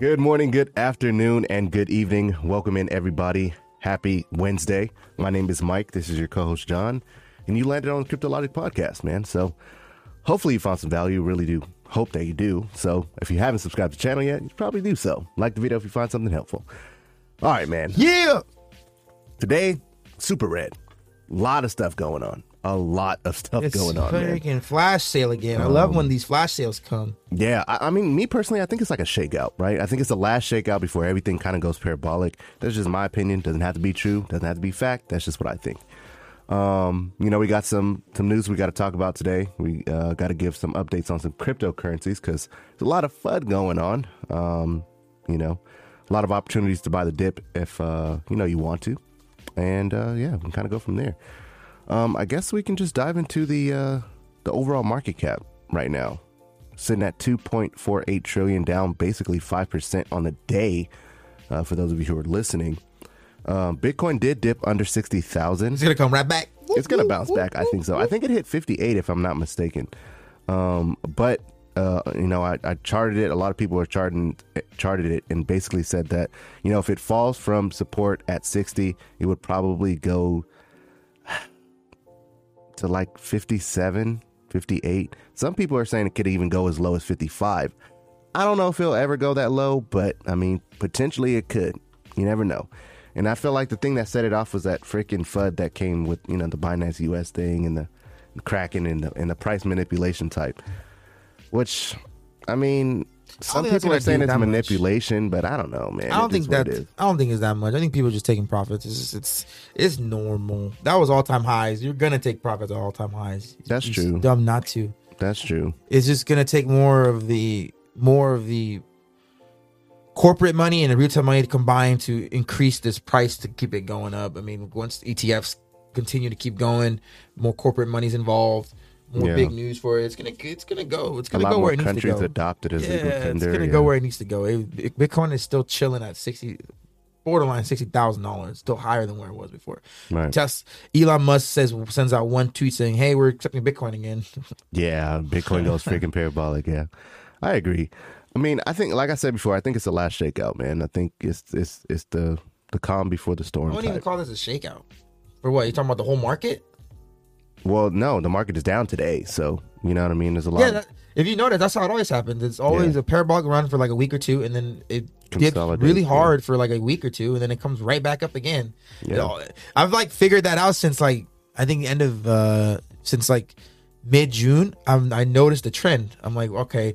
Good morning, good afternoon, and good evening. Welcome in, everybody. Happy Wednesday. My name is Mike. This is your co host, John. And you landed on the Cryptologic podcast, man. So hopefully you found some value. Really do hope that you do. So if you haven't subscribed to the channel yet, you probably do so. Like the video if you find something helpful. All right, man. Yeah. Today, super red. A lot of stuff going on. A lot of stuff It's going on, man. freaking flash sale again. I love when these flash sales come. Yeah, I, I mean, me personally, I think it's like a shakeout, right? I think it's the last shakeout before everything kind of goes parabolic. That's just my opinion. Doesn't have to be true. Doesn't have to be fact. That's just what I think. Um, you know, we got some some news we got to talk about today. We uh, got to give some updates on some cryptocurrencies because there's a lot of FUD going on. Um, you know, a lot of opportunities to buy the dip if uh, you know you want to, and uh, yeah, we can kind of go from there. Um, I guess we can just dive into the uh, the overall market cap right now, sitting at 2.48 trillion, down basically five percent on the day. Uh, for those of you who are listening, um, Bitcoin did dip under sixty thousand. It's gonna come right back. It's gonna bounce back. I think so. I think it hit 58 if I'm not mistaken. Um, but uh, you know, I, I charted it. A lot of people are charting charted it and basically said that you know if it falls from support at 60, it would probably go to like 57, 58. Some people are saying it could even go as low as 55. I don't know if it'll ever go that low, but I mean, potentially it could. You never know. And I feel like the thing that set it off was that freaking FUD that came with, you know, the Binance US thing and the cracking and the, and the price manipulation type. Which, I mean, some people are saying it's that much. manipulation, but I don't know, man. I don't It think that. I don't think it's that much. I think people are just taking profits. It's just, it's it's normal. That was all time highs. You're gonna take profits at all time highs. That's It's true. Dumb not to. That's true. It's just gonna take more of the more of the corporate money and the retail money to combine to increase this price to keep it going up. I mean, once ETFs continue to keep going, more corporate money's involved. More Yeah. big news for it. It's gonna it's gonna go. It's gonna go where it needs to countries go. adopted as yeah, legal it's gonna yeah. go where it needs to go. It, Bitcoin is still chilling at sixty, borderline sixty thousand dollars, still higher than where it was before. Right. Just Elon Musk says sends out one tweet saying, "Hey, we're accepting Bitcoin again." Yeah, Bitcoin goes freaking parabolic. Yeah, I agree. I mean, I think, like I said before, I think it's the last shakeout, man. I think it's it's it's the the calm before the storm. I wouldn't even call this a shakeout. For what? You talking about the whole market? Well, no, the market is down today, so you know what I mean. There's a lot. Yeah. That, if you notice, that's how it always happens. It's always Yeah. a parabolic run for like a week or two, and then it dips really yeah. hard for like a week or two, and then it comes right back up again. You Yeah. know, I've like figured that out since like I think the end of uh since like mid June. I'm noticed the trend. I'm like, okay,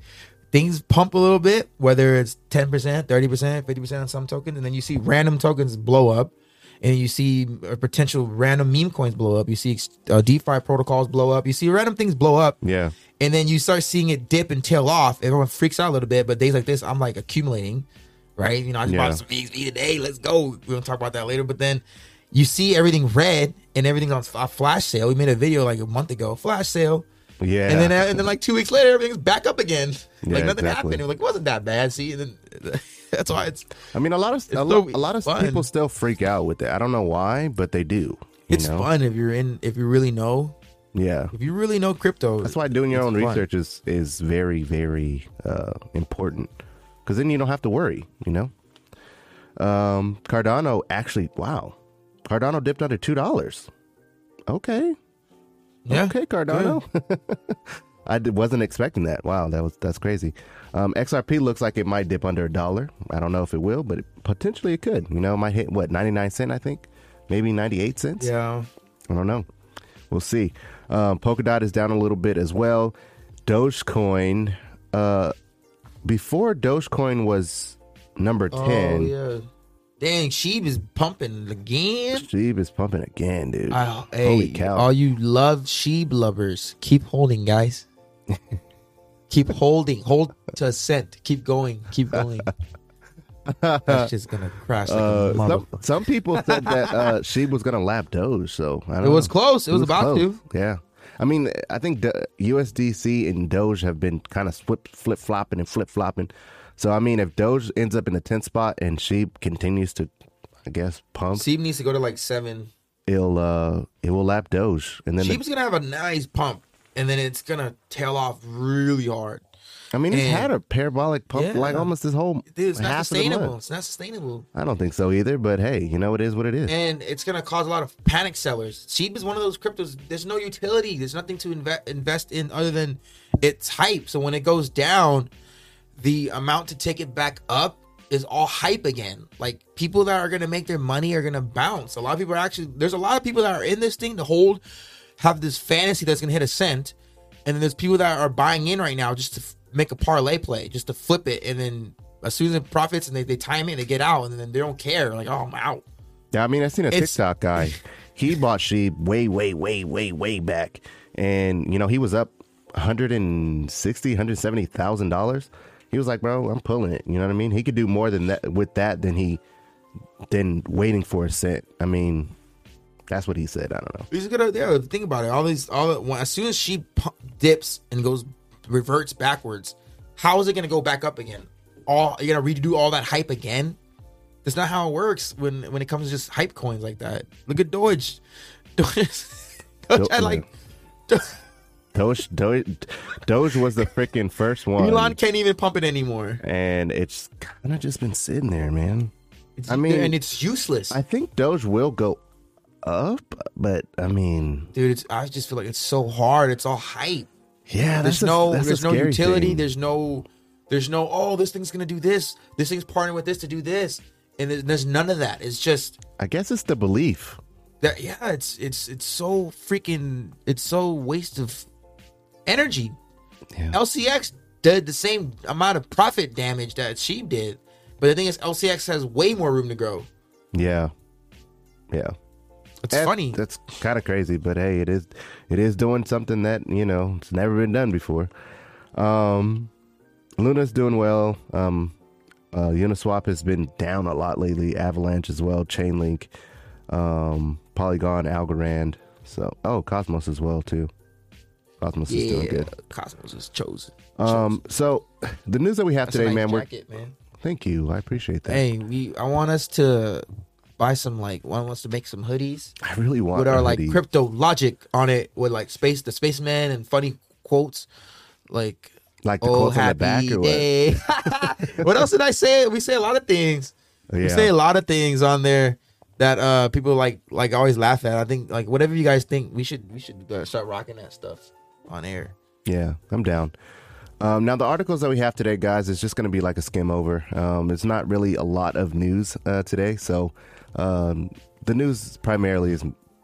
things pump a little bit, whether it's ten percent, thirty percent, fifty percent on some token, and then you see random tokens blow up. And you see uh, potential random meme coins blow up. You see uh, DeFi protocols blow up. You see random things blow up yeah, and then you start seeing it dip and tail off. Everyone freaks out a little bit, but days like this, I'm like accumulating, right? You know, I just Yeah. bought some XP today. Let's go. We're gonna talk about that later. But then you see everything red and everything's on a flash sale. We made a video like a month ago, flash sale, yeah. and then uh, and then like two weeks later, everything's back up again. Yeah, like nothing exactly. happened. We're like, wasn't that bad. See, and then that's why it's I mean, a lot of a, so lo- a lot of fun. people still freak out with it. I don't know why, but they do. It's know? fun if you're in if you really know Yeah, if you really know crypto. that's why doing your own fun. research is is very very uh, important because then you don't have to worry. You know, um, Cardano actually, wow, Cardano dipped under two dollars. Okay, Yeah, okay, Cardano. I wasn't expecting that. Wow, that was that's crazy. Um, XRP looks like it might dip under a dollar. I don't know if it will, but it, potentially it could. You know, it might hit what ninety nine cent. I think maybe ninety eight cents. yeah. I don't know. We'll see. Um, Polkadot is down a little bit as well. Dogecoin. Uh, before Dogecoin was number ten. Oh yeah. Dang, Sheeb is pumping again. Sheeb is pumping again, dude. Holy hey, cow. all you love Sheeb lovers, keep holding, guys. keep holding. Hold to a cent. Keep going. Keep going. That's just gonna crash like Uh, a some, some people said that uh, Sheeb was going to lap Doge, so I don't It was know. close. It was about close. Yeah. I mean, I think the USDC and Doge have been kind of flip flopping and flip flopping. So I mean, if Doge ends up in the 10th spot and she continues to, I guess, pump, Sheeb needs to go to like seven. it'll uh, it will lap Doge, and then the- gonna have a nice pump, and then it's gonna tail off really hard. I mean, he's and- had a parabolic pump Yeah. like almost his whole Dude, it's not half of the month. sustainable. It's not sustainable. I don't think so either, but hey, you know it is what it is. and it's gonna cause a lot of panic sellers. Sheep is one of those cryptos. There's no utility. There's nothing to inve- invest in other than its hype. So when it goes down, the amount to take it back up is all hype again. Like people that are gonna make their money are gonna bounce. A lot of people are actually. There's a lot of people that are in this thing to hold, have this fantasy that's gonna hit a cent, and then there's people that are buying in right now just to f- make a parlay play, just to flip it, and then as soon as it profits and they, they time it, they get out, and then they don't care. Like, oh, I'm out. Yeah, I mean, I seen a It's- TikTok guy. He bought sheep way, way, way, way, way back, and you know he was up 160, 170 thousand dollars. He was like, "Bro, I'm pulling it." You know what I mean? He could do more than that with that than he than waiting for a cent. I mean, that's what he said. I don't know. He's gonna yeah. Think about it. All these, all as soon as she dips and goes reverts backwards, how is it gonna go back up again? All you're gonna redo all that hype again? That's not how it works when when it comes to just hype coins like that. Look at Doge. Doge, Doge had like Doge, Doge, Doge was the freaking first one, Elon can't even pump it anymore. and it's kind of just been sitting there, man. It's, I mean, and it's useless, I think Doge will go up, but I mean, dude. It's I just feel like it's so hard. It's all hype. yeah, there's a- no there's no utility thing. there's no there's no oh this thing's gonna do this this thing's partnering with this to do this and there's, none of that it's just I guess it's the belief. that yeah it's it's it's so freaking it's so waste of energy Yeah. lcx did the same amount of profit damage that sheep did but the thing is lcx has way more room to grow Yeah, yeah. It's That- funny That's kind of crazy, but hey, it is it is doing something that you know it's never been done before. Um, Luna's doing well. Um, uh, Uniswap has been down a lot lately. Avalanche as well. Chainlink, um, Polygon, Algorand. So oh, Cosmos as well too. Cosmos is doing good. cosmos is chosen Um, so the news that we have That's today, nice man. We're jacket, man thank you. I appreciate that. hey we i want us to buy some like one wants to make some hoodies I really want with our like hoodie. crypto logic on it with like space the spaceman and funny quotes like like the oh quotes on the back or what? day what else did i say we say a lot of things we say a lot of things on there that uh people like like always laugh at i think like whatever you guys think we should we should uh, start rocking that stuff on air Yeah, I'm down. Um, now, the articles that we have today, guys, is just going to be like a skim over. Um, it's not really a lot of news uh, today. So, um, the news primarily is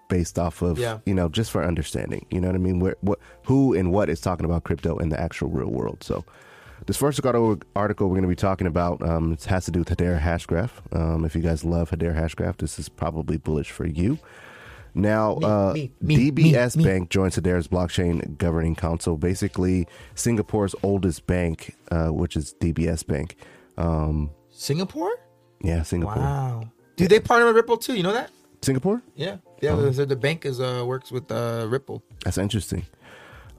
based off of, Yeah. you know, just for understanding. You know what I mean? Where, what, who and what is talking about crypto in the actual real world. So, this first article we're going to be talking about um, it has to do with Hedera Hashgraph. Um, if you guys love Hedera Hashgraph, this is probably bullish for you. Now, uh, me, me, DBS me, me. Bank joins Hedera's blockchain governing council. Basically, Singapore's oldest bank, uh, which is DBS Bank. Um, singapore yeah, Singapore. wow dude they partner with ripple too you know that Singapore? yeah yeah Uh-huh. the, the bank is uh works with uh ripple That's interesting.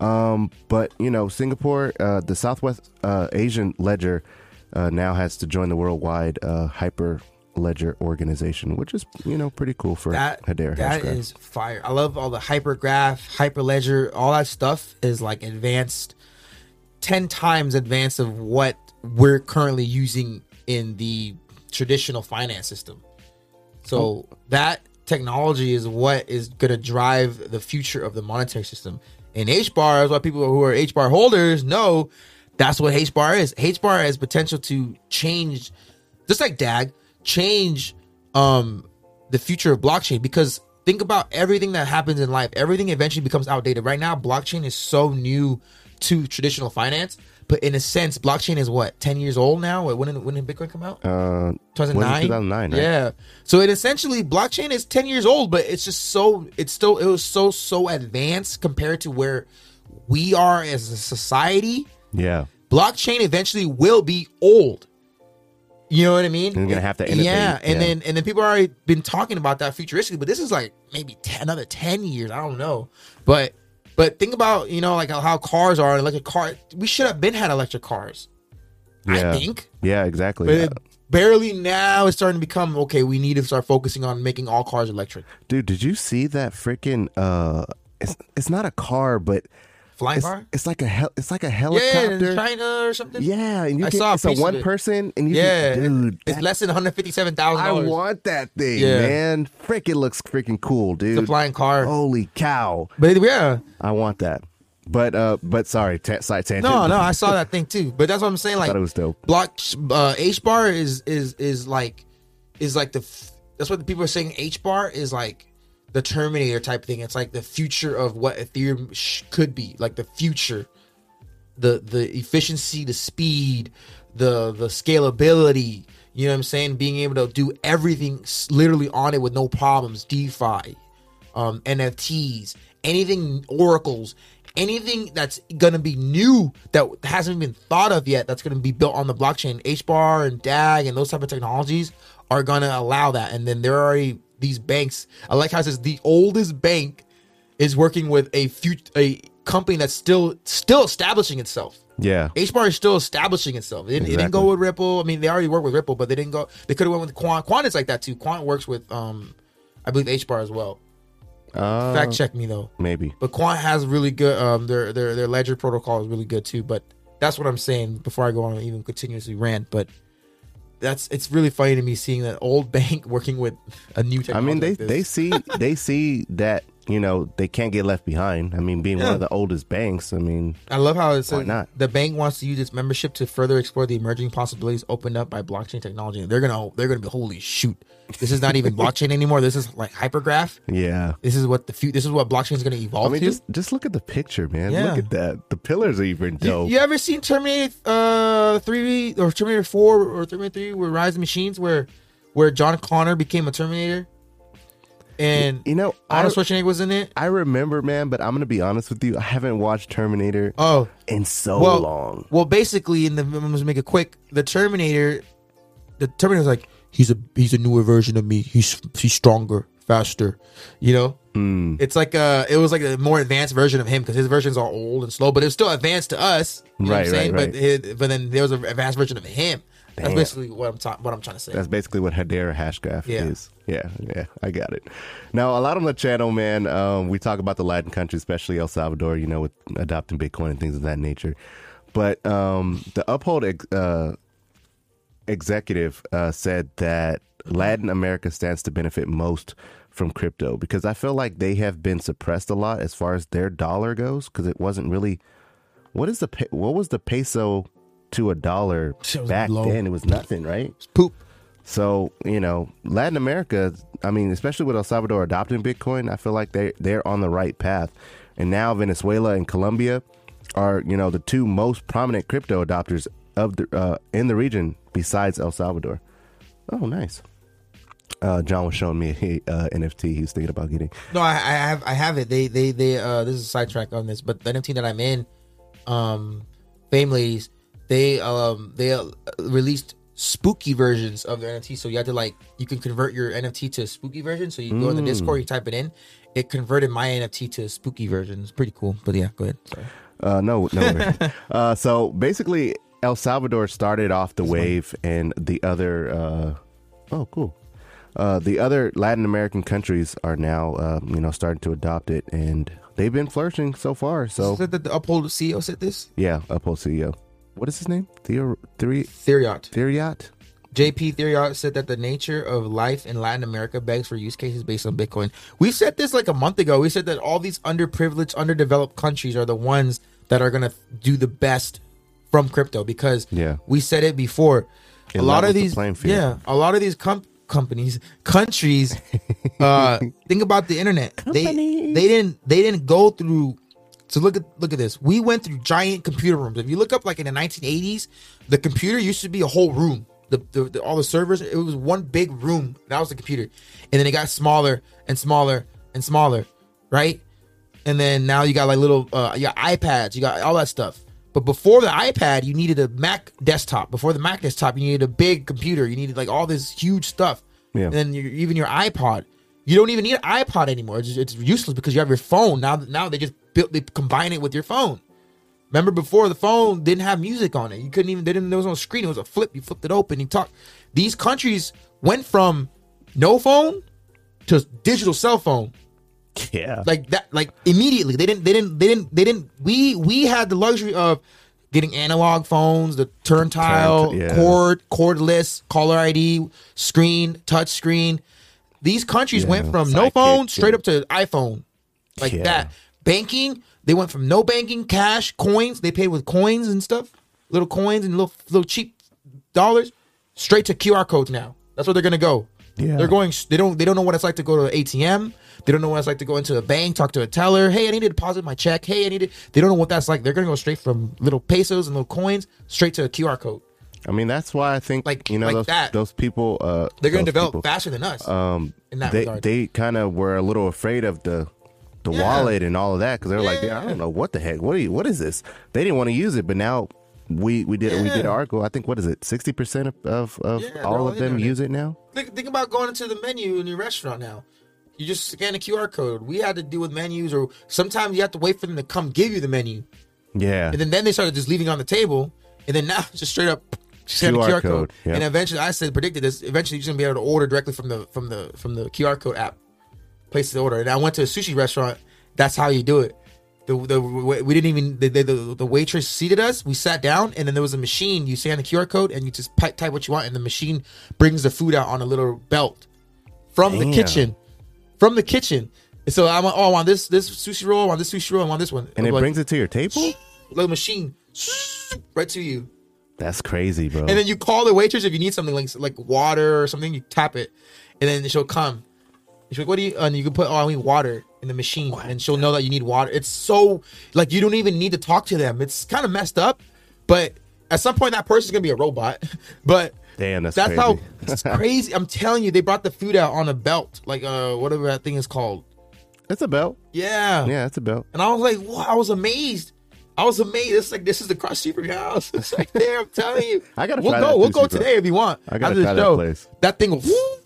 Um, but you know, Singapore, uh, the Southwest uh, Asian Ledger, uh, now has to join the worldwide uh, Hyper Ledger organization, which is you know pretty cool for that Hedera that Hashgraph. is fire. I love all the hypergraph, hyperledger, all that stuff is like advanced, ten times advanced of what we're currently using in the traditional finance system. So Oh. that technology is what is going to drive the future of the monetary system. And H bar is what people who are H bar holders know. That's what H bar is. H bar has potential to change, just like DAG, change um the future of blockchain because think about everything that happens in life everything eventually becomes outdated right now blockchain is so new to traditional finance but in a sense, blockchain is what ten years old now. When did, when did Bitcoin come out? Uh, Two thousand nine. 2009, right? Yeah. So it essentially blockchain is ten years old, but it's just so it's still it was so so advanced compared to where we are as a society. yeah. Blockchain eventually will be old. You know what I mean? And you're gonna have to innovate, Yeah, and yeah. then and then people already been talking about that futuristically, but this is like maybe 10, another ten years. I don't know, but but think about you know like how, cars are electric car. We should have been had electric cars. Yeah. I think, Yeah, exactly. but Yeah. it barely now it's starting to become okay. We need to start focusing on making all cars electric. Dude, did you see that freaking uh it's it's not a car, but Flying it's, car? it's like a hel- it's like a Yeah, helicopter. in China or something. Yeah, and you I get saw a it's a one it. person and you yeah, get, dude, it's that- less than one hundred fifty-seven thousand I want that thing, Yeah. man. Frick, it looks freaking cool, dude. It's a flying car. Holy cow. But yeah, I want that. But uh but sorry, ta- side tangent. no, no, I saw that thing too. But that's what I'm saying. Like thought it was dope. block uh, H bar is is is like is like the f- that's what the people are saying. H bar is like the Terminator type thing. It's like the future of what Ethereum sh- could be. Like the future, the the efficiency, the speed, the the scalability. You know what I'm saying? Being able to do everything literally on it with no problems. DeFi, um, NFTs, anything oracles, anything that's gonna be new that hasn't been thought of yet. That's gonna be built on the blockchain. HBAR and DAG and those type of technologies are gonna allow that. And then there are already these banks. I like how it says the oldest bank is working with a fut- a company that's still still establishing itself. Yeah. HBAR is still establishing itself. It, it didn't go with Ripple. I mean, they already work with Ripple, but they didn't go. They could have went with Quant. Quant is like that too. Quant works with, um, I believe HBAR as well. Uh, Fact check me though. maybe. But Quant has really good. Um, their their their ledger protocol is really good too. But that's what I'm saying before I go on and even continuously rant. But that's it's really funny to me seeing that old bank working with a new I mean, they like they see they see that you know they can't get left behind. I mean, being one of the oldest banks. I mean, I love how it says not? the bank wants to use its membership to further explore the emerging possibilities opened up by blockchain technology. They're gonna they're gonna be holy shoot. This is not even blockchain anymore. This is like hypergraph. yeah. This is what the fu- This is what blockchain is gonna evolve. I mean, to. just just look at the picture, man. Yeah. Look at that. The pillars are even dope. you ever seen Terminator uh three or Terminator four or Terminator three with Rise of Machines where where John Connor became a Terminator and You know, Arnold Schwarzenegger was in it. I remember, man, but I'm gonna be honest with you. I haven't watched Terminator Oh, in so well, long. Well, basically, in the I'm gonna make it quick. The Terminator, the Terminator's like he's a he's a newer version of me. He's he's stronger, faster. You know, Mm, it's like uh it was like a more advanced version of him because his versions are old and slow, but it's still advanced to us. You know Right, saying? right, But his, but then there was an advanced version of him. That's basically what I'm ta- what I'm trying to say. That's basically what Hedera Hashgraph Yeah. is. Yeah, yeah, I got it. Now, a lot on the channel, man, um, we talk about the Latin countries, especially El Salvador, you know, with adopting Bitcoin and things of that nature. But um, the Uphold ex- uh, executive uh, said that Latin America stands to benefit most from crypto because I feel like they have been suppressed a lot as far as their dollar goes because it wasn't really. What is the what was the peso to a dollar back low. then? It was nothing, right? Poop. So you know, Latin America. I mean, especially with El Salvador adopting Bitcoin, I feel like they they're on the right path. And now Venezuela and Colombia are you know the two most prominent crypto adopters of the uh, in the region besides El Salvador. Oh, nice. Uh, John was showing me a uh, NFT he's thinking about getting. No, I, I have I have it. They they they uh this is a sidetrack on this, but the NFT that I'm in, um, Fame Ladies, they um they uh, released spooky versions of their NFT. So you had to like you can convert your NFT to a spooky version. So you go in the Discord, you type it in. It converted my NFT to a spooky version. It's pretty cool. But yeah, go ahead. Sorry. Uh, no, no. uh, so basically, El Salvador started off the wave, and the other. Uh, oh, cool. Uh, the other Latin American countries are now, uh, you know, starting to adopt it, and they've been flourishing so far. So that the Uphold CEO said this. yeah, Uphold CEO. What is his name? Theo Theory Thieriot. Thieriot. JP Thieriot said that the nature of life in Latin America begs for use cases based on Bitcoin. We said this like a month ago. We said that all these underprivileged, underdeveloped countries are the ones that are going to do the best from crypto because Yeah. we said it before. It a lot of levels the these, yeah, a lot of these com- companies, countries, uh, think about the internet. They they didn't they didn't go through So look at look at this. We went through giant computer rooms. If you look up like in the 1980s, the computer used to be a whole room. The, the, the all the servers, it was one big room. That was the computer, and then it got smaller and smaller and smaller, right? And then now you got like little, uh, you got iPads, you got all that stuff. But before the iPad, you needed a Mac desktop. Before the Mac desktop, you needed a big computer. You needed like all this huge stuff. Yeah. And then your, even your iPod, you don't even need an iPod anymore. It's, it's useless because you have your phone now. Now they just built, they combine it with your phone. Remember before the phone didn't have music on it. You couldn't even. They didn't. There was no screen. It was a flip. You flipped it open. You talk. These countries went from no phone to digital cell phone Yeah. like that like immediately they didn't they didn't they didn't they didn't we we had the luxury of getting analog phones the turntile Turnt- yeah. cord cordless caller id screen touch screen these countries Yeah, went from no phone straight up to iphone like Yeah. that banking. They went from no banking cash coins. They paid with coins and stuff. Little coins and little little cheap dollars straight to qr codes now. That's where they're gonna go. Yeah. they're going they don't they don't know what it's like to go to an atm they don't know what it's like to go into a bank talk to a teller. Hey i need to deposit my check. Hey i need to they don't know what that's like. They're gonna go straight from little pesos and little coins straight to a qr code. I mean, that's why I think Like- you know like those that. those people. Uh, they're gonna develop people, faster than us Um, in that they regard. they kind of were a little afraid of the the Yeah. wallet and all of that because they're like, yeah, I don't know what the heck. What are you, what is this? They didn't want to use it, but now we we did we did an article. I think what is it? Sixty percent of of, of Yeah, all all of them use it now. Think, think about going into the menu in your restaurant now. You just scan a QR code. We had to deal with menus, or sometimes you have to wait for them to come give you the menu, Yeah, and then then they started just leaving on the table, and then now just straight up scan QR QR code. code, yeah. And eventually, I said predicted this. Eventually, you're just gonna be able to order directly from the from the from the QR code app. Place the order. And I went to a sushi restaurant. That's how you do it. The, the we didn't even the, the, the, waitress seated us. We sat down, and then there was a machine. You scan the QR code, and you just type what you want, and the machine brings the food out on a little belt from the kitchen. From the kitchen. And so I'm like, oh, I want this this sushi roll. I want this sushi roll. I want this one. and it like, brings it to your table. little machine right to you. That's crazy, bro. And then you call the waitress if you need something like like water or something. You tap it, and then she'll come. And she's like, "What do you?" And you can put, "Oh, I need water." In the machine, and she'll know that you need water. It's so like you don't even need to talk to them. It's kind of messed up, but at some point that person's gonna be a robot. But Damn, that's that's how crazy. it's crazy. I'm telling you, they brought the food out on a belt, like uh whatever that thing is called. it's a belt. Yeah, Yeah, it's a belt. and I was like, wow, I was amazed. I was amazed. It's like this is the crust super house. It's like there. I'm telling you. I gotta We'll try go. that We'll sushi, go bro. today if you want. I gotta After the try that show, place. That thing. will-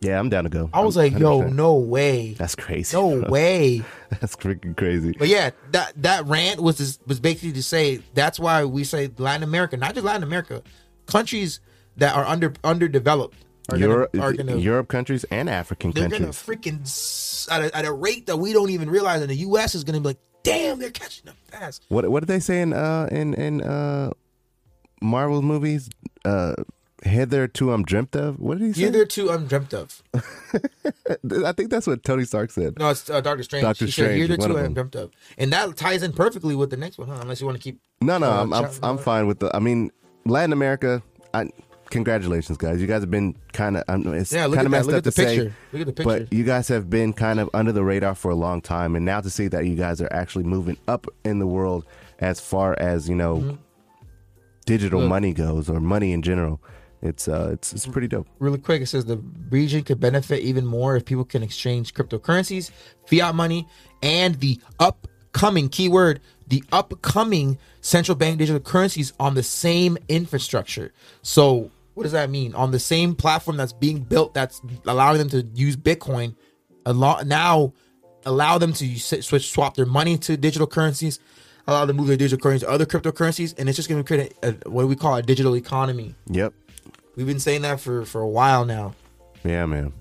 Yeah, I'm down to go. I was I'm like, yo, 100%. no way, That's crazy. no bro. way. That's freaking crazy. But yeah, that that rant was just, was basically to say that's why we say Latin America, not just Latin America, countries that are under underdeveloped are Europe, gonna, are gonna Europe countries and African countries. they're gonna freaking at a, at a rate that we don't even realize, and the U.S. is gonna be like, damn, they're catching up fast. What what did they say in uh in in uh Marvel movies? Uh hitherto I'm dreamt of. What did he say? Hither to undreamt of. I think that's what Tony Stark said. No, it's uh, Doctor Strange. Doctor He said, Strange, Hither one to of them. undreamt of, and that ties in perfectly with the next one, huh? Unless you want to keep. No, no, Uh, I'm I'm, I'm fine with the. I mean, Latin America. I, congratulations, guys. You guys have been kind of. It's Yeah, look kind of messed up to say. Look at the picture. But you guys have been kind of under the radar for a long time, and now to see that you guys are actually moving up in the world as far as you know, digital Mm-hmm. Look. money goes or money in general. It's uh, it's it's pretty dope. really quick, it says the region could benefit even more if people can exchange cryptocurrencies, fiat money, and the upcoming keyword, the upcoming central bank digital currencies on the same infrastructure. So, what does that mean? On the same platform that's being built, that's allowing them to use Bitcoin, a lot now allow them to switch swap their money to digital currencies, allow them to move their digital currencies to other cryptocurrencies, and it's just going to create a, a, what we call a digital economy. Yep. We've been saying that for for a while now. Yeah, man.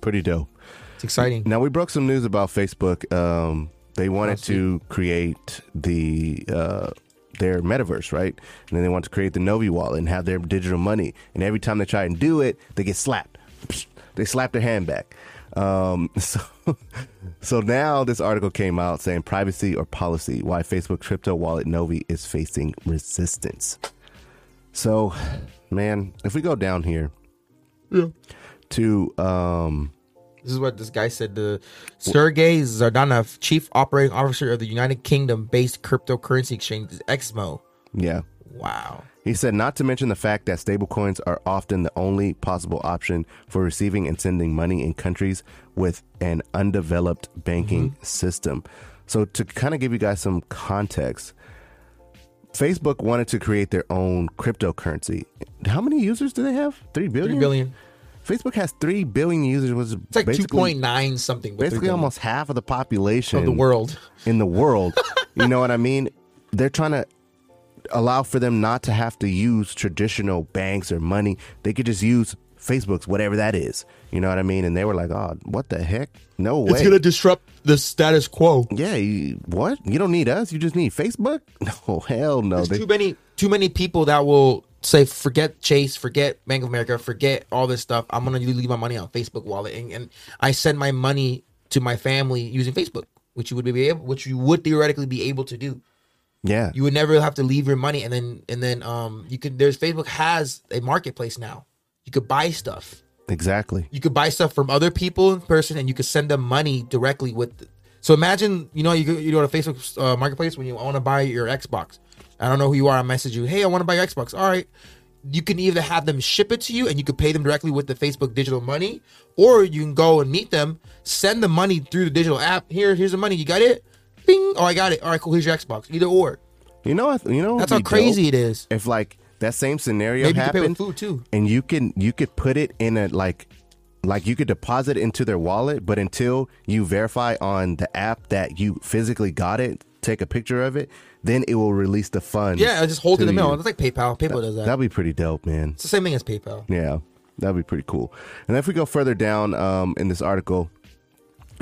Pretty dope. It's exciting. Now we broke some news about Facebook. Um, they wanted to create the uh, their metaverse, right? And then they want to create the Novi wallet and have their digital money. And every time they try and do it, they get slapped. They slap their hand back. Um, so, so now this article came out saying privacy or policy: why Facebook crypto wallet Novi is facing resistance. So, man, if we go down here, Yeah. to um This is what this guy said. The Sergey Zhdanov, chief operating officer of the United Kingdom-based cryptocurrency exchange EXMO. Yeah. Wow. He said, not to mention the fact that stablecoins are often the only possible option for receiving and sending money in countries with an undeveloped banking system. So, to kind of give you guys some context, Facebook wanted to create their own cryptocurrency. How many users do they have? Three billion. Three billion. Facebook has three billion users. Was It's like two point nine something. basically almost half of the population of the world. in the world. you know what I mean? They're trying to allow for them not to have to use traditional banks or money. They could just use Facebook's whatever that is. You know what I mean? And they were like, "Oh, what the heck? No way." It's gonna disrupt the status quo. yeah, you, what? You don't need us. You just need Facebook? No, hell no. There's They- too many too many people that will say forget Chase, forget Bank of America, forget all this stuff. I'm gonna leave my money on Facebook wallet, and, and I send my money to my family using Facebook, which you would be able, which you would theoretically be able to do. yeah, You would never have to leave your money, and then and then um you could. There's Facebook has a marketplace now. You could buy stuff. exactly. You could buy stuff from other people in person, and you could send them money directly with. So imagine, you know, you go, you go to Facebook uh, Marketplace when you want to buy your Xbox. I don't know who you are. I message you, hey, I want to buy your Xbox. All right. You can either have them ship it to you, and you could pay them directly with the Facebook digital money, or you can go and meet them, send the money through the digital app. Here, here's the money. You got it? Bing. Oh, I got it. All right, cool. Here's your Xbox. Either or. You know, what- you know, That's how crazy dope? it is. If like that same scenario Maybe you happened, food too. and you can you could put it in a like like you could deposit it into their wallet but until you verify on the app that you physically got it take a picture of it then it will release the funds Yeah, just hold it in the mail. It's like PayPal. PayPal does that. that'd be pretty dope man It's the same thing as PayPal. yeah that'd be pretty cool and if we go further down um, in this article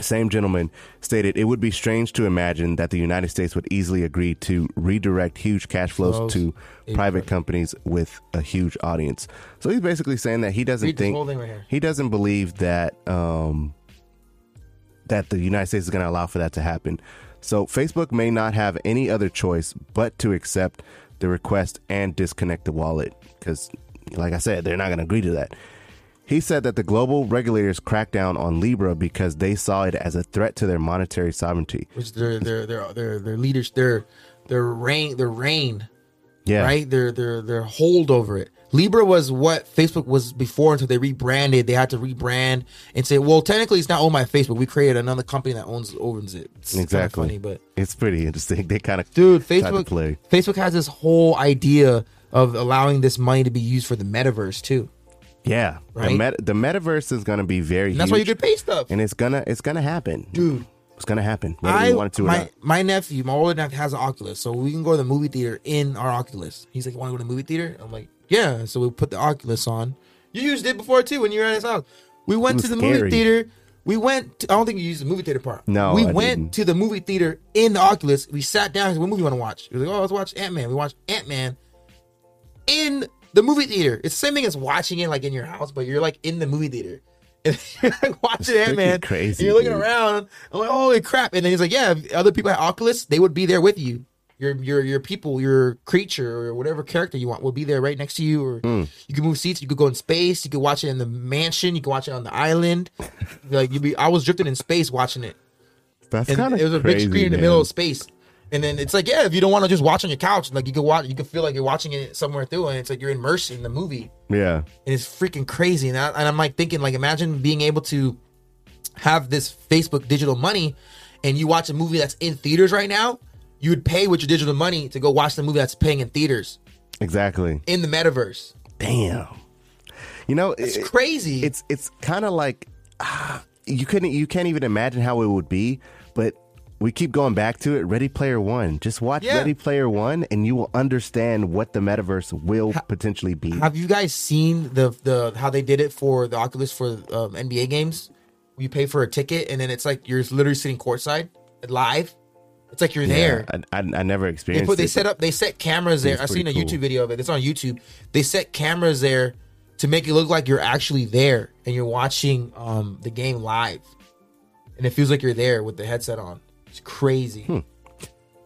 same gentleman stated it would be strange to imagine that the United States would easily agree to redirect huge cash flows Flows. to private companies with a huge audience. So he's basically saying that he doesn't Read think right he doesn't believe that um, that the United States is going to allow for that to happen. So Facebook may not have any other choice but to accept the request and disconnect the wallet because, like I said, they're not going to agree to that. He said that the global regulators cracked down on Libra because they saw it as a threat to their monetary sovereignty. which their their their their their leaders their their reign their reign Yeah, right their their their hold over it. Libra was what Facebook was before until they rebranded. They had to rebrand and say, well, technically it's not owned by Facebook. We created another company that owns owns it. It's Exactly. funny, but It's pretty interesting. They kind of dude, Facebook play. Facebook has this whole idea of allowing this money to be used for the metaverse too. Yeah, the, Right? met- the metaverse is going to be very. And that's why you get paid stuff. and it's gonna it's gonna happen, Dude. It's gonna happen. Whether I you want it to or my not. my nephew, my older nephew has an Oculus, so we can go to the movie theater in our Oculus. He's like, You "Want to go to the movie theater?" I'm like, "Yeah." So we put the Oculus on. You used it before too when you were at his house. We went to the was movie theater. We went. To, I don't think you used the movie theater part. No, we I went didn't. to the movie theater in the Oculus. We sat down. Said, What movie you want to watch? He was like, "Oh, let's watch Ant Man." We watched Ant Man in the movie theater. It's the same thing as watching it like in your house, but you're like in the movie theater. And you're like watching Ant Man. crazy, And you're looking dude. around. I'm like, holy crap! And then he's like, yeah, other people at Oculus, they would be there with you. Your your your people, your creature or whatever character you want will be there right next to you. Or Hmm. you can move seats. You could go in space. You could watch it in the mansion. You could watch it on the island. like you be, I was drifting in space watching it That's kind of it was a big screen in the middle of space. And then it's like, yeah, if you don't want to just watch on your couch, like you could watch, you could feel like you're watching it somewhere through, and it's like you're immersed in the movie, Yeah, and it's freaking crazy. And, I, and I'm like thinking, like, imagine being able to have this Facebook digital money, and you watch a movie that's in theaters right now, you would pay with your digital money to go watch the movie that's paying in theaters exactly. in the metaverse. Damn. You know, It's it- crazy. it's it's kind of like ah, you couldn't you can't even imagine how it would be, but we keep going back to it. Ready Player One. Just watch Yeah. Ready Player One, and you will understand what the metaverse will potentially be. Have you guys seen the the how they did it for the Oculus for um, NBA games? You pay for a ticket and then it's like you're literally sitting courtside live. It's like you're there. I, I, I never They experienced. put they set up they set cameras there. I've seen a pretty YouTube video of it. It's on YouTube. They set cameras there to make it look like you're actually there and you're watching um the game live. And it feels like you're there with the headset on. It's crazy. Hmm.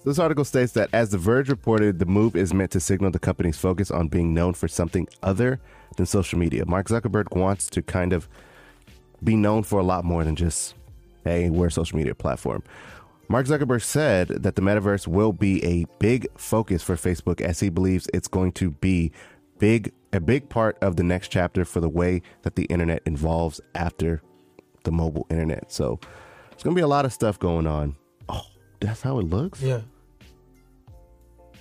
This article states that as The Verge reported, the move is meant to signal the company's focus on being known for something other than social media. Mark Zuckerberg wants to kind of be known for a lot more than just hey, we're a social media platform. Mark Zuckerberg said that the metaverse will be a big focus for Facebook as he believes it's going to be big a big part of the next chapter for the way that the internet evolves after the mobile internet. So there's going to be a lot of stuff going on. That's how it looks? Yeah.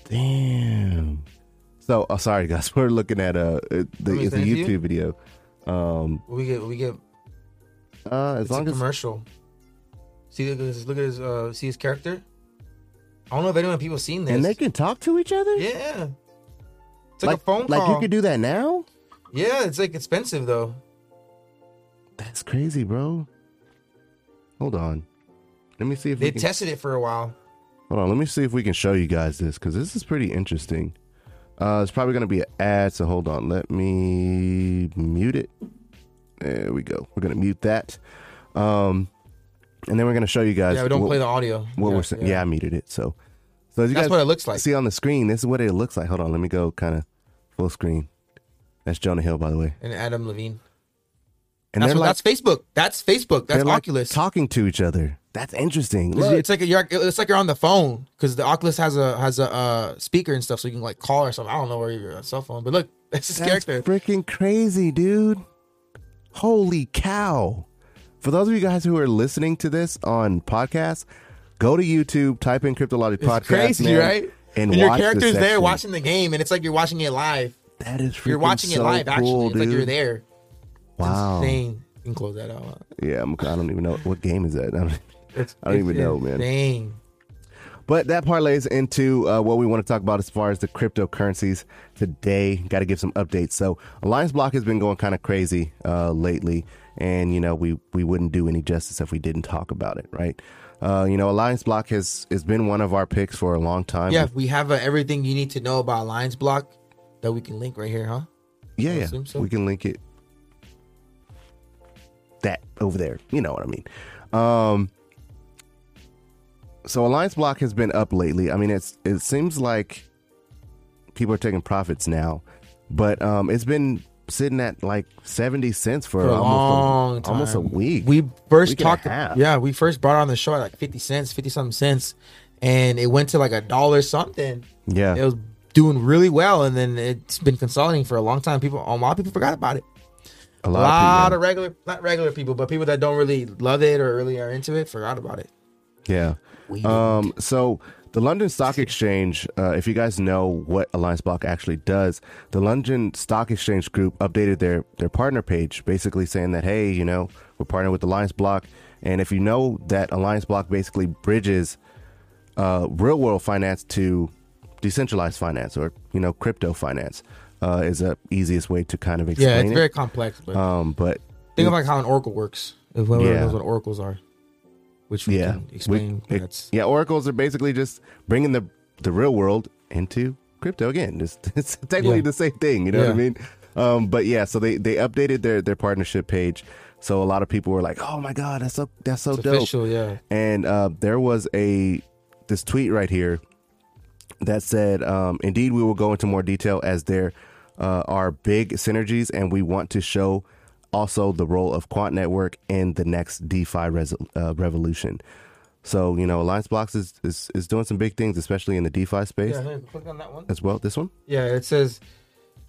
Damn. So, oh, sorry guys, we're looking at uh the it's a to you? YouTube video. Um We get we get uh as it's a long as commercial. See look at his look at his uh see his character. I don't know if anyone people seen this. and they can talk to each other? yeah. It's like, a phone like you could do that now? yeah, it's like expensive though. That's crazy, bro. Hold on. Let me see if They we can, tested it for a while. hold on. Let me see if we can show you guys this because this is pretty interesting. Uh, it's probably gonna be an ad, so hold on. Let me mute it. There we go. We're gonna mute that, um, and then we're gonna show you guys. Yeah, we don't what, play the audio. what yeah, we're saying. Yeah. I muted it. So, so as you That's guys what it looks like. see on the screen, this is what it looks like. Hold on. Let me go kind of full screen. That's Jonah Hill, by the way. And Adam Levine. And That's what, like, that's Facebook. That's Facebook. That's they're like Oculus. talking to each other. That's interesting. It's- Look. It's like you're, it's like you're on the phone because the Oculus has a has a uh, speaker and stuff, so you can like call or something. I don't know where you're on cell phone, but look, that's his That's character. freaking crazy, dude. Holy cow. For those of you guys who are listening to this on podcast, go to YouTube, type in Cryptologic It's Podcast. crazy, man, right? And, And your the character's there watching the game, and it's like you're watching it live. That is freaking You're watching it so live. Actually, cool, it's like you're there. Wow. Insane. You can close that out. Yeah, I'm, I don't even know. What game is that? I don't, It's, I don't even know, man. Insane. But that parlays into uh, what we want to talk about as far as the cryptocurrencies today. Got to give some updates. So Alliance Block has been going kind of crazy uh, lately, and you know we we wouldn't do any justice if we didn't talk about it, right? Uh, you know, Alliance Block has has been one of our picks for a long time. Yeah, we have uh, everything you need to know about Alliance Block that we can link right here, huh? yeah, yeah. so. We can link it that over there. You know what I mean? Um, so Alliance Block has been up lately. I mean, it's it seems like people are taking profits now, but um, it's been sitting at like seventy cents for, For a almost long a, time. almost a week. We first Week a talked. Yeah, we first brought on the show at like fifty cents, fifty something cents, and it went to like a dollar something. yeah, It was doing really well, and then it's been consolidating for a long time. People, a lot of people forgot about it. a A lot, lot, of of regular, not regular people, but people that don't really love it or really are into it, forgot about it. Yeah. We Um, so the London Stock Exchange, uh, if you guys know what Alliance Block actually does, the London Stock Exchange Group updated their their partner page, basically saying that hey, you know, we're partnering with Alliance Block, and if you know that Alliance Block basically bridges uh, real world finance to decentralized finance or you know crypto finance, uh, is the easiest way to kind of explain yeah, it's it. very complex, but um, but think of like how an oracle works. If whoever Yeah. knows what oracles are, which we yeah, can explain. We- it- yeah. Oracles are basically just bringing the the real world into crypto again. Just it's technically Yeah. the same thing. You know what I mean? Um, but yeah, so they they updated their their partnership page. So a lot of people were like, "Oh my god, that's so that's so it's dope." official. Yeah, And uh, there was a this tweet right here that said, um, "Indeed, we will go into more detail as there uh, are big synergies, and we want to show also the role of Quant Network in the next DeFi res- uh, revolution." So you know, Alliance Blocks is, is is doing some big things, especially in the DeFi space yeah. Click on that one. as well. This one, Yeah, it says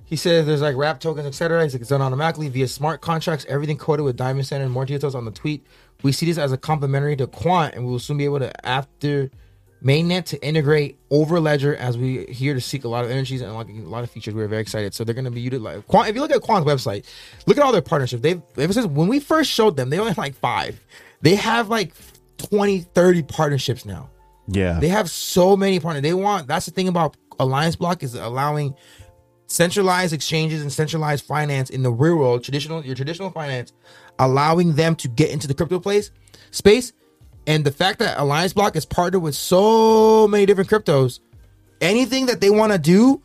he says there's like wrap tokens, etc. It's, it's done automatically via smart contracts, everything coded with Diamond Standard. More details on the tweet. We see this as a complementary to Quant, and we will soon be able to after mainnet to integrate Overledger as we here to seek a lot of energies and a lot of features. We're very excited. So they're going to be utilized. Quant, if you look at Quant's website, look at all their partnerships. They've ever since when we first showed them, they only had like five. They have like 20, 30 partnerships now. yeah, They have so many partners. They want that's the thing about Alliance Block is allowing centralized exchanges and centralized finance in the real world, traditional your traditional finance, allowing them to get into the crypto place space. And the fact that Alliance Block is partnered with so many different cryptos, anything that they want to do,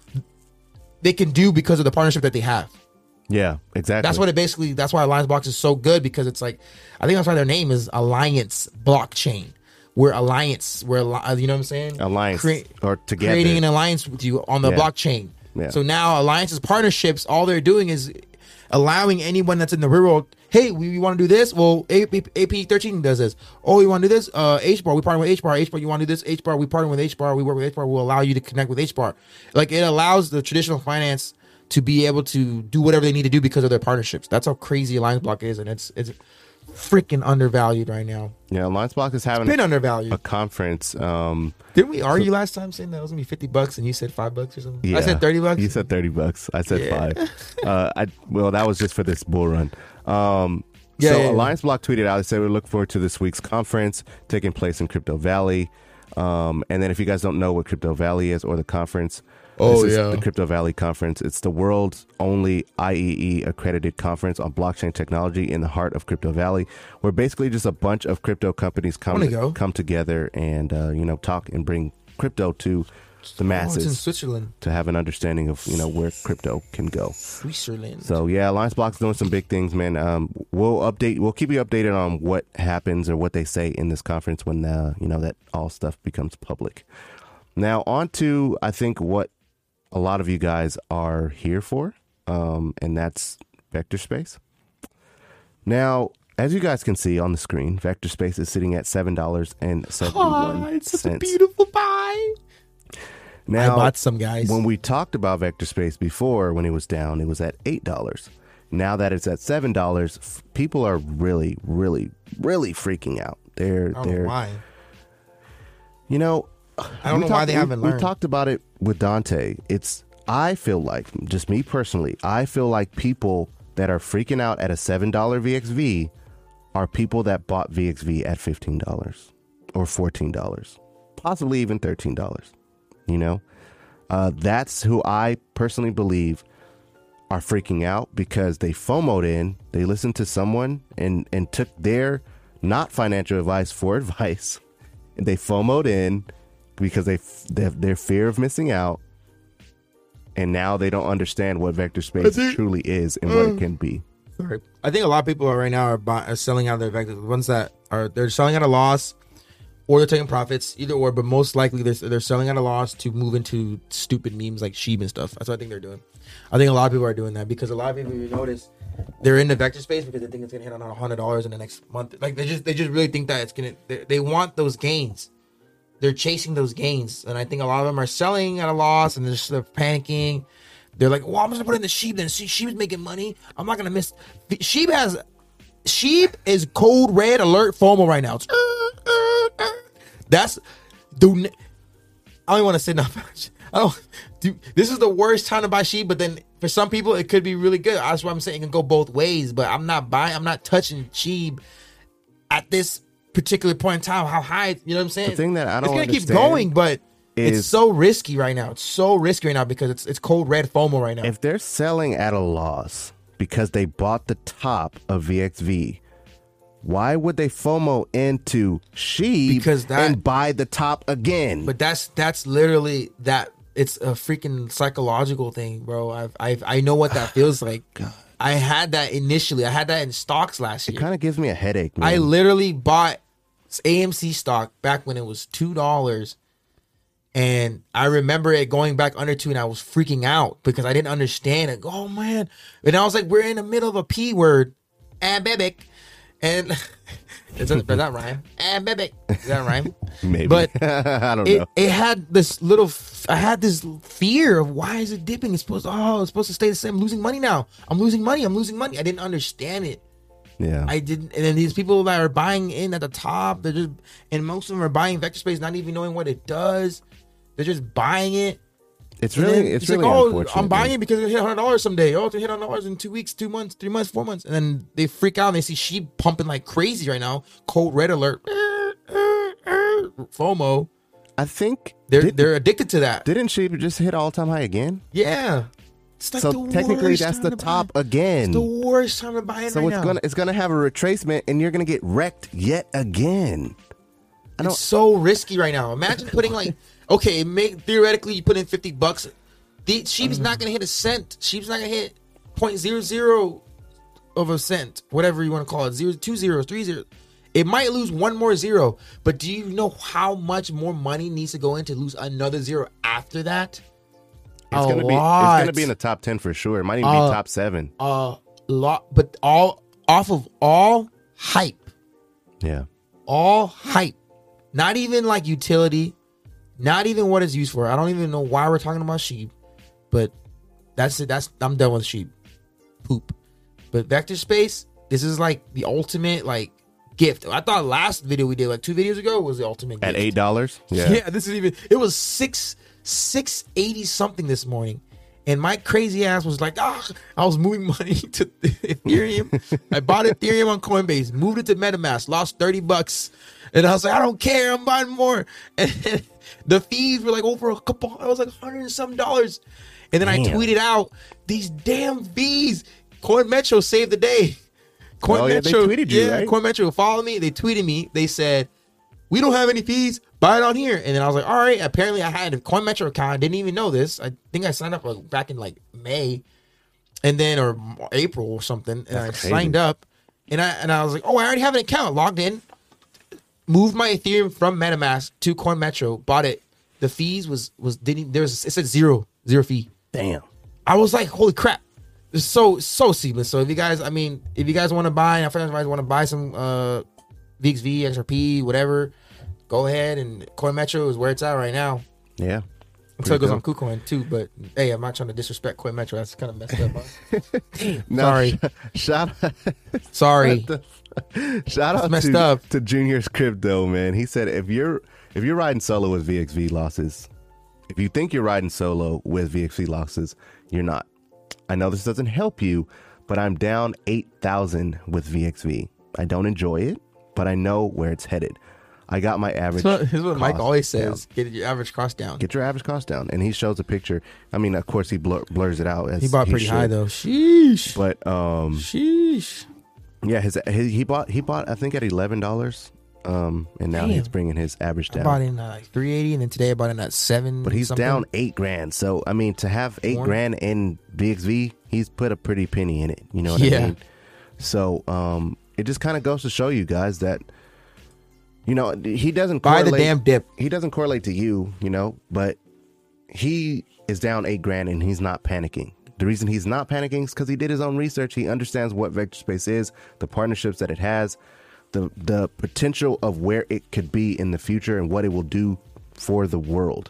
they can do because of the partnership that they have. yeah, exactly. That's what it basically. That's why Alliance Block is so good because it's like, I think that's why their name is Alliance Blockchain. We're alliance. We're uh, you know what I'm saying? alliance Crea- or together. creating an alliance with you on the Yeah. blockchain. Yeah. So now alliances, partnerships, all they're doing is allowing anyone that's in the real world, hey, we, we want to do this. Well, AP, 13 does this. Oh, you want to do this? Uh, H bar, we partner with H bar. H bar, you want to do this? H bar, we partner with H bar. We work with H bar. We'll allow you to connect with H bar. Like it allows the traditional finance to be able to do whatever they need to do because of their partnerships. That's how crazy Alliance Block is, and it's it's freaking undervalued right now. Yeah, Alliance Block is having Been a undervalued. A conference. Um, Didn't we argue last time saying that it was gonna be fifty bucks and you said five bucks or something? I said thirty bucks. You said thirty bucks. I said Yeah. five. Uh, I well, that was just for this bull run. Um, Yeah, so yeah, yeah. Alliance Block tweeted out. They said we look forward to this week's conference taking place in Crypto Valley. Um, and then if you guys don't know what Crypto Valley is or the conference, Oh, this is yeah. the Crypto Valley conference. It's the world's only IEEE accredited conference on blockchain technology in the heart of Crypto Valley, where basically just a bunch of crypto companies come Wanna come together and uh, you know talk and bring crypto to the Oh, masses it's in Switzerland. to have an understanding of you know where crypto can go. Switzerland. So yeah, AllianceBlock's doing some big things, man. Um, we'll update, we'll keep you updated on what happens or what they say in this conference when uh, you know that all stuff becomes public. Now on to I think what a lot of you guys are here for, um, and that's Vector Space. Now, as you guys can see on the screen, Vector Space is sitting at seven dollars and seventy one Oh, it's such a beautiful buy. Now, I bought some guys. when we talked about Vector Space before, when it was down, it was at eight dollars. Now that it's at seven dollars, f- people are really, really, really freaking out. They're I they're why. you know, I don't we know why talked- they we- haven't We talked about it with Dante. It's I feel like just me personally, I feel like people that are freaking out at a seven dollar VXV are people that bought VXV at fifteen dollars or fourteen dollars, possibly even thirteen dollars. You know, uh, that's who I personally believe are freaking out because they FOMOed in, they listened to someone and and took their not financial advice for advice, and they FOMOed in because they they have their fear of missing out, and now they don't understand what vector space think- truly is and what it mm. can be. Sorry. I think a lot of people right now are, buy, are selling out their vectors. The ones that are they're selling at a loss, or they're taking profits, either or. But most likely they're they're selling at a loss to move into stupid memes like Shib and stuff. That's what I think they're doing. I think a lot of people are doing that because a lot of people you notice they're in the vector space because they think it's gonna hit on a hundred dollars in the next month. Like they just they just really think that it's gonna they, they want those gains. They're chasing those gains, and I think a lot of them are selling at a loss and they're just they're panicking. They're like, "Well, I'm just gonna put in the sheep. Then see, sheep's making money. I'm not gonna miss." Sheep has sheep is cold red alert FOMO right now. It's, uh, uh, uh. That's dude. I don't want to say nothing. Don't. Dude, this is the worst time to buy sheep, but then for some people it could be really good. That's why I'm saying it can go both ways. But I'm not buying. I'm not touching sheep at this particular point in time. How high? You know what I'm saying? The thing that I don't It's gonna keep going, but it's so risky right now. It's so risky right now because it's it's cold red FOMO right now. If they're selling at a loss because they bought the top of VXV, why would they FOMO into Shib Because that- and buy the top again? But that's that's literally that. It's a freaking psychological thing, bro. I've, I've I know what that feels like. I had that initially. I had that in stocks last year. it kind of gives me a headache, man. I literally bought AMC stock back when it was two dollars, and I remember it going back under two, and I was freaking out because I didn't understand it. Oh man! And I was like, we're in the middle of a p word, and baby, and does that, does that rhyme? And baby, does that rhyme? Maybe. But I don't it, know. it had this little f- i had this fear of why is it dipping it's supposed To, oh it's supposed to stay the same i'm losing money now i'm losing money i'm losing money i didn't understand it Yeah. i didn't and then these people that are buying in at the top they're just and most of them are buying vector space not even knowing what it does they're just buying it it's really, it's like, really oh. I'm buying it because it hit hundred dollars someday. Oh, it's gonna hit hundred dollars in two weeks, two months, three months, four months, and then they freak out and they see sheep pumping like crazy right now. Cold red alert, eh, eh, eh, FOMO. I think They're did, they're addicted to that. didn't Shib just hit all time high again? Yeah. Like so technically, that's the to top it. again. It's the worst time to buy it so right it's now. gonna it's gonna have a retracement, and you're gonna get wrecked yet again. I it's so risky right now. Imagine putting like, okay, make theoretically you put in fifty bucks. The sheep's not gonna hit a cent. Sheep's not gonna hit point zero zero of a cent, whatever you want to call it, zero two zeros, three zeros. It might lose one more zero, but do you know how much more money needs to go in to lose another zero after that? It's A gonna be it's gonna be in the top ten for sure. It might even Uh, be top seven. a lot, but all off of all hype, Yeah. all hype, not even like utility, not even what it's used for. I don't even know why we're talking about sheep, but that's it. That's I'm done with sheep poop. But vector space, this is like the ultimate like gift. I thought last video we did like two videos ago was the ultimate At gift. eight dollars. Yeah. Yeah. this is even it was six six eighty something this morning. And my crazy ass was like, ah, I was moving money to Ethereum. I bought Ethereum on Coinbase, moved it to MetaMask, lost 30 bucks. And I was like, I don't care, I'm buying more. And the fees were like over a couple, I was like hundred and some dollars. And then I tweeted out these damn fees. CoinMetro saved the day. Coin Oh, yeah, they Metro, tweeted you, yeah, right? CoinMetro followed me. They tweeted me. They said, we don't have any fees. Buy it on here. And then I was like, all right. Apparently, I had a CoinMetro account. I didn't even know this. I think I signed up like back in like May, and then or April or something. And I crazy. signed up, and I and I was like, oh, I already have an account. Logged in, moved my Ethereum from MetaMask to CoinMetro. Bought it. The fees was was didn't there was it said zero zero fee. Damn. I was like, holy crap. It's so so seamless. So if you guys, I mean, if you guys want to buy, if you guys want to buy some uh VXV, XRP, whatever, go ahead and CoinMetro is where it's at right now. Yeah. Until it goes on dope. KuCoin too. But hey, I'm not trying to disrespect CoinMetro. That's kind of messed up. No, Sorry. Shout Sorry. shout out messed to, up. to Junior's crypto man. He said if you're if you're riding solo with VXV losses, if you think you're riding solo with VXV losses, you're not. I know this doesn't help you, but I'm down eight thousand with VXV. I don't enjoy it, but I know where it's headed. I got my average. This is what Mike always down. says: get your average cost down. Get your average cost down, and he shows a picture. I mean, of course, he blur, blurs it out. As He bought pretty high though. Sheesh. But um, Sheesh. Yeah, his, his he bought he bought I think at eleven dollars, um, and now Damn. he's bringing his average I down. bought in at like 380, and then today I bought in at seven. but he's something. down eight grand. So I mean, to have eight One. grand in VXV, he's put a pretty penny in it. You know what Yeah. I mean? So um, it just kind of goes to show you guys that, you know, he doesn't Buy the damn dip. He doesn't correlate to you, you know, but he is down eight grand and he's not panicking. The reason he's not panicking is because he did his own research. He understands what vector space is, the partnerships that it has, the the potential of where it could be in the future and what it will do for the world.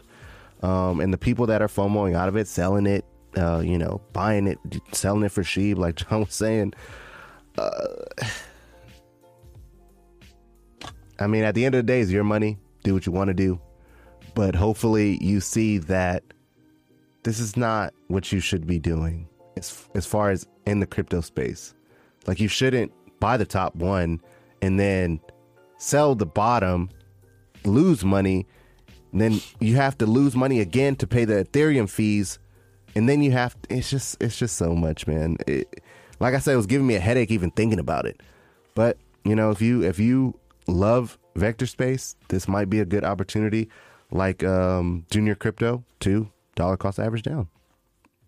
Um, and the people that are FOMOing out of it, selling it, uh, you know, buying it, selling it for sheep, like John was saying. Uh, I mean, at the end of the day, it's your money. Do what you want to do. But hopefully, you see that this is not what you should be doing as, as far as in the crypto space. Like, you shouldn't buy the top one and then sell the bottom, lose money, then you have to lose money again to pay the Ethereum fees, and then you have to, it's just it's just so much, man. It, like I said, it was giving me a headache even thinking about it. But you know, if you if you love vector space, this might be a good opportunity. Like um, Junior Crypto, two dollar cost average down,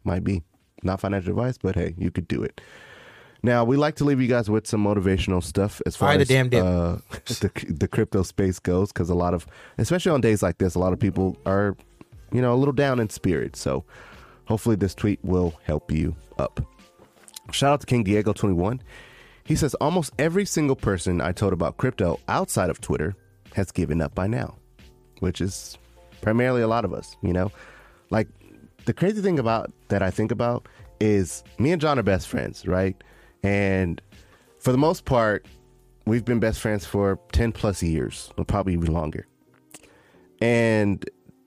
might be not financial advice, but hey, you could do it. Now we like to leave you guys with some motivational stuff as far Buy as. Uh, the the crypto space goes, because a lot of, especially on days like this, a lot of people are, you know, a little down in spirit. So hopefully this tweet will help you up. Shout out to King Diego twenty one. He says almost every single person I told about crypto outside of Twitter has given up by now, which is primarily a lot of us. You know, like the crazy thing about that I think about is me and John are best friends, right? And for the most part, we've been best friends for 10 plus years, or probably even longer. And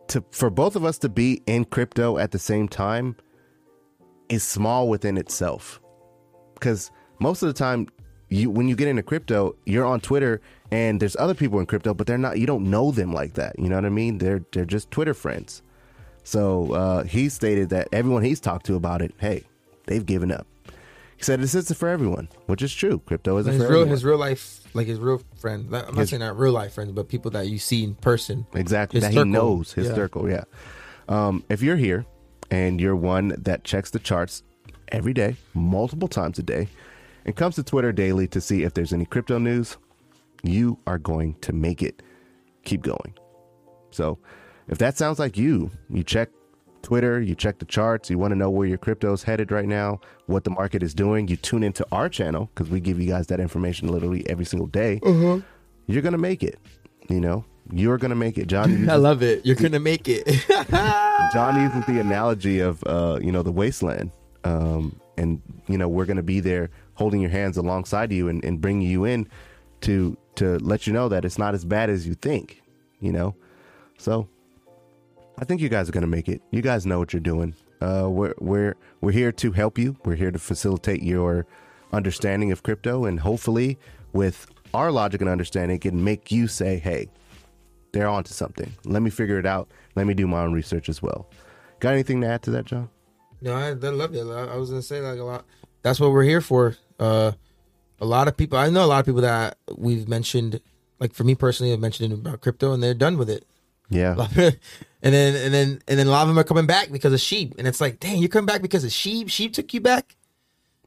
to for both of us to be in crypto at the same time is small within itself. Because most of the time, you when you get into crypto, you're on Twitter and there's other people in crypto, but they're not. You don't know them like that. You know what I mean? They're they're just Twitter friends. So uh, he stated that everyone he's talked to about it, hey, they've given up. He said this isn't for everyone, which is true. Crypto isn't his for real everyone. his real life like his real friend. I'm not His- saying not real life friends, but people that you see in person. Exactly. His that circle. he knows his Yeah. circle. Yeah. Um, if you're here and you're one that checks the charts every day, multiple times a day, and comes to Twitter daily to see if there's any crypto news, you are going to make it. Keep going. So if that sounds like you, you check Twitter, you check the charts, you want to know where your crypto is headed right now, what the market is doing, you tune into our channel because we give you guys that information literally every single day. You're gonna make it. You know, you're gonna make it, John. uses- I love it. You're gonna make it. John uses the analogy of uh, you know the wasteland, um, and you know we're going to be there holding your hands alongside you and, and bringing you in to to let you know that it's not as bad as you think. You know, so I think you guys are going to make it. You guys know what you're doing. Uh, we're we're we're here to help you. We're here to facilitate your understanding of crypto, and hopefully, with our logic and understanding, can make you say, "Hey, they're onto something. Let me figure it out. Let me do my own research as well. Got anything to add to that, John? No, I, I love it. I I was gonna say like a lot. That's what we're here for. Uh, a lot of people. I know a lot of people that we've mentioned. Like for me personally, I've mentioned about crypto, and they're done with it. Yeah. and then and then and then a lot of them are coming back because of sheep, and it's like, dang, you're coming back because of sheep. Sheep took you back,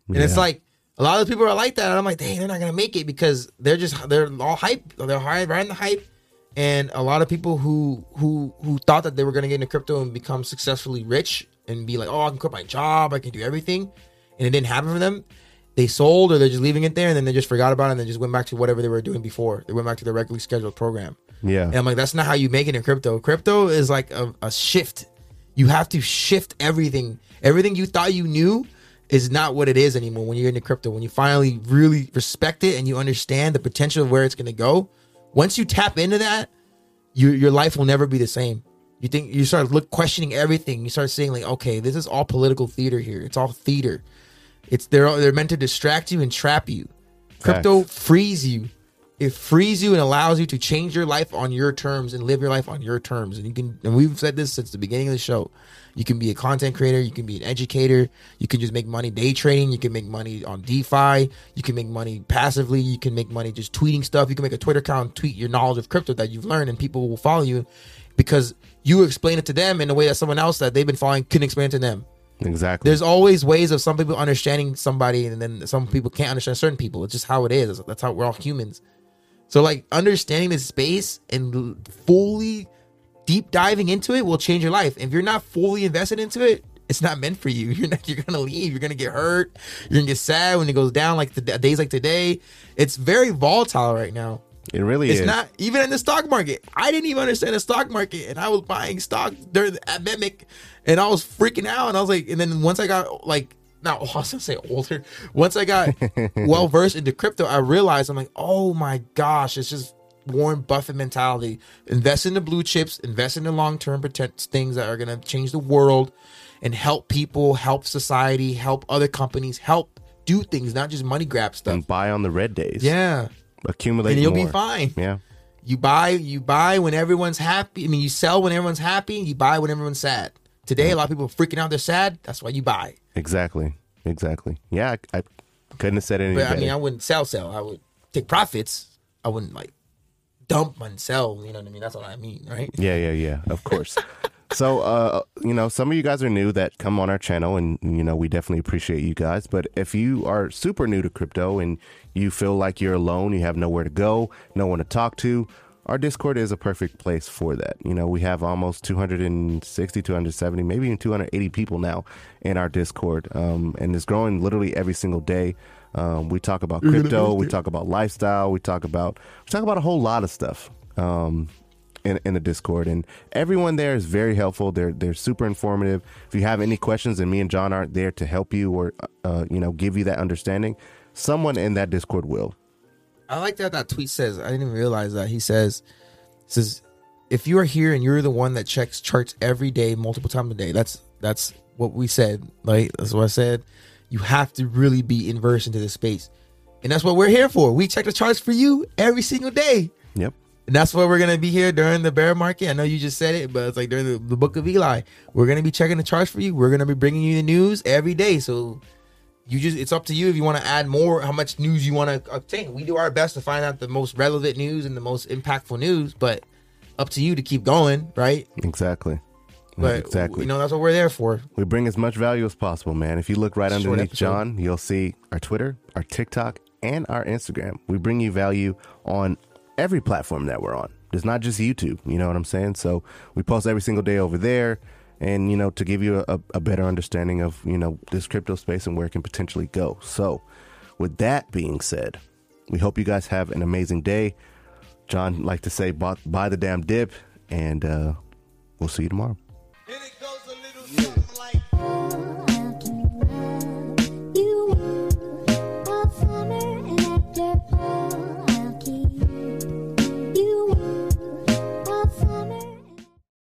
and it's like a lot of people are like that. And I'm like, dang, they're not gonna make it because they're just they're all hype. They're high riding the hype. And a lot of people who who who thought that they were gonna get into crypto and become successfully rich and be like, oh, I can quit my job, I can do everything, and it didn't happen for them. They sold or they're just leaving it there, and then they just forgot about it, and they just went back to whatever they were doing before. They went back to their regularly scheduled program. Yeah. And I'm like, that's not how you make it in crypto. Crypto is like a, a shift. You have to shift everything. Everything you thought you knew is not what it is anymore when you're into crypto. When you finally really respect it and you understand the potential of where it's going to go, once you tap into that, your your life will never be the same. You think you start look questioning everything. You start saying like, okay, this is all political theater here. It's all theater. It's they're they're meant to distract you and trap you. Crypto frees you. It frees you and allows you to change your life on your terms and live your life on your terms. And you can and we've said this since the beginning of the show. You can be a content creator, you can be an educator, you can just make money day trading, you can make money on DeFi, you can make money passively, you can make money just tweeting stuff, you can make a Twitter account, tweet your knowledge of crypto that you've learned and people will follow you because you explain it to them in a way that someone else that they've been following couldn't explain it to them Exactly. there's always ways of some people understanding somebody and then some people can't understand certain people it's just how it is that's how we're all humans so like understanding this space and fully deep diving into it will change your life if you're not fully invested into it it's not meant for you you're not you're gonna leave you're gonna get hurt you're gonna get sad when it goes down like the days like today it's very volatile right now it really is. it's is. not even in the stock market. I didn't even understand the stock market, and I was buying stock during the pandemic, and I was freaking out. And I was like, and then once I got like, now I was gonna say older. Once I got well versed into crypto, I realized I'm like, oh my gosh, it's just Warren Buffett mentality. Invest in the blue chips, invest in the long term things that are gonna change the world and help people, help society, help other companies, help do things, not just money grab stuff. and buy on the red days. Yeah Accumulate and you'll more. be fine. Yeah. You buy, you buy when everyone's happy. I mean, you sell when everyone's happy. You buy when everyone's sad. Today, a lot of people are freaking out. They're sad. That's why you buy. Exactly. Exactly. Yeah. I, I couldn't have said anything. any But I mean, I wouldn't sell, sell. I would take profits. I wouldn't like dump and sell. You know what I mean? That's what I mean, right? Yeah, yeah, yeah. Of course. so, uh, you know, some of you guys are new that come on our channel, and you know, we definitely appreciate you guys. But if you are super new to crypto and you feel like you're alone, you have nowhere to go, no one to talk to, our Discord is a perfect place for that. You know, we have almost 260, 270, maybe even 280 people now in our Discord, um, and it's growing literally every single day. Um, we talk about crypto, we talk about lifestyle, we talk about we talk about a whole lot of stuff. Um, in, in the Discord, and everyone there is very helpful. They're they're super informative. If you have any questions, and me and John aren't there to help you or uh, you know give you that understanding, someone in that Discord will. I like that that tweet says. I didn't even realize that. He says, says, if you are here and you're the one that checks charts every day, multiple times a day, that's that's what we said. Right? That's what I said. You have to really be inversed into this space. And that's what we're here for. We check the charts for you every single day. Yep. And that's why we're gonna be here during the bear market. I know you just said it, but it's like during the, the book of Eli. We're gonna be checking the charts for you. We're gonna be bringing you the news every day. So you just it's up to you if you want to add more, how much news you want to obtain. We do our best to find out the most relevant news and the most impactful news, but up to you to keep going, right? Exactly. But exactly. you know that's what we're there for. we bring as much value as possible, man. If you look right Short underneath episode. John, you'll see our Twitter, our TikTok, and our Instagram. We bring you value on every platform that we're on. It's not just YouTube. You know what I'm saying? So we post every single day over there. And you know to give you a, a better understanding of you know this crypto space and where it can potentially go. So, with that being said, we hope you guys have an amazing day. John like to say, buy, buy the damn dip, and uh, we'll see you tomorrow.